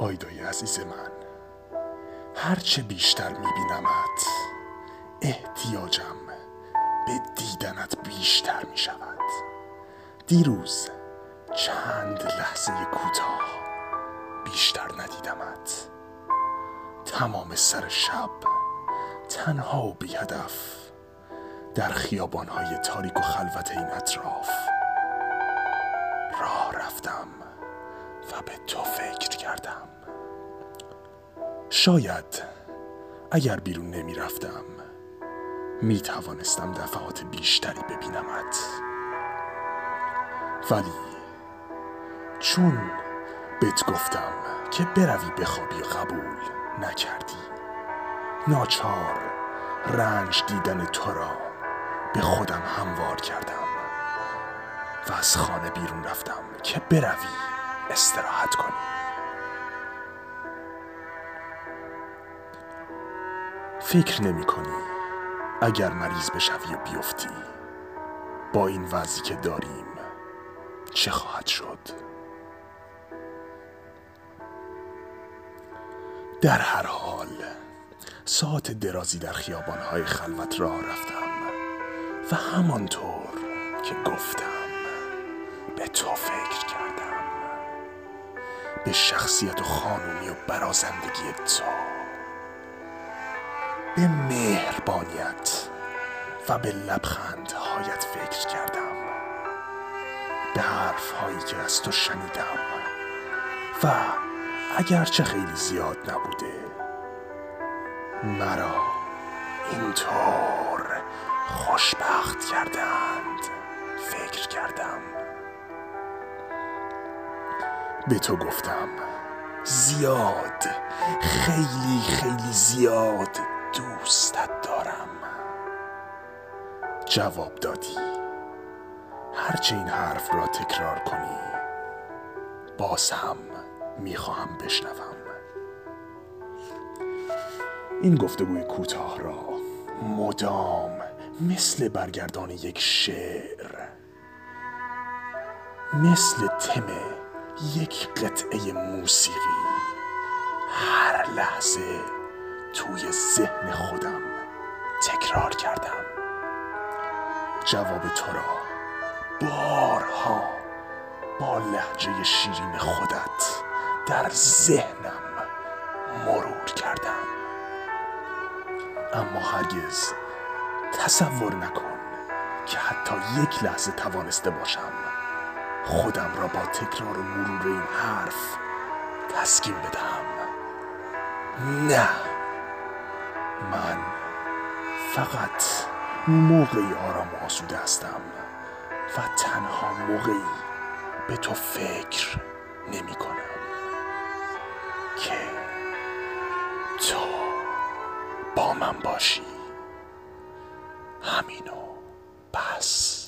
آیدای عزیز من هرچه بیشتر میبینمت احتیاجم به دیدنت بیشتر می شود دیروز چند لحظه کوتاه بیشتر ندیدمت. تمام سر شب تنها و بی هدف در خیابانهای تاریک و خلوت این اطراف. راه رفتم. و به تو فکر کردم. شاید اگر بیرون نمی رفتم می توانستم دفعات بیشتری ببینمت. ولی چون بهت گفتم که بروی بخوابی قبول نکردی ناچار رنج دیدن تو را به خودم هموار کردم و از خانه بیرون رفتم که بروی استراحت کنی. فکر نمی کنی اگر مریض بشوی و بیفتی. با این وضعی که داریم چه خواهد شد؟ در هر حال ساعت درازی در خیابانهای خلوت راه رفتم و همانطور که گفتم به تو فکر به شخصیت و خانومی و برازندگی تو. به مهربانیت و به لبخندهایت فکر کردم. به حرف هایی که از تو شنیدم. و اگرچه خیلی زیاد نبوده مرا اینطور خوشبخت کردند فکر کردم. به تو گفتم. زیاد خیلی خیلی زیاد دوستت دارم. جواب دادی. هرچه این حرف را تکرار کنی باز هم می‌خواهم بشنوم. این گفتگوی کوتاه را مدام مثل برگردان یک شعر مثل تم یک قطعه موسیقی. هر لحظه توی ذهن خودم تکرار کردم. جواب تو را بارها با لحجه شیرین خودت در ذهنم مرور کردم. اما هرگز تصور نکن که حتی یک لحظه توانسته باشم خودم را با تکرار و مرور این حرف تسکین بدهم. نه. من فقط موقعی آرام آسوده هستم و تنها موقعی به تو فکر نمی کنم که تو با من باشی. همینو بس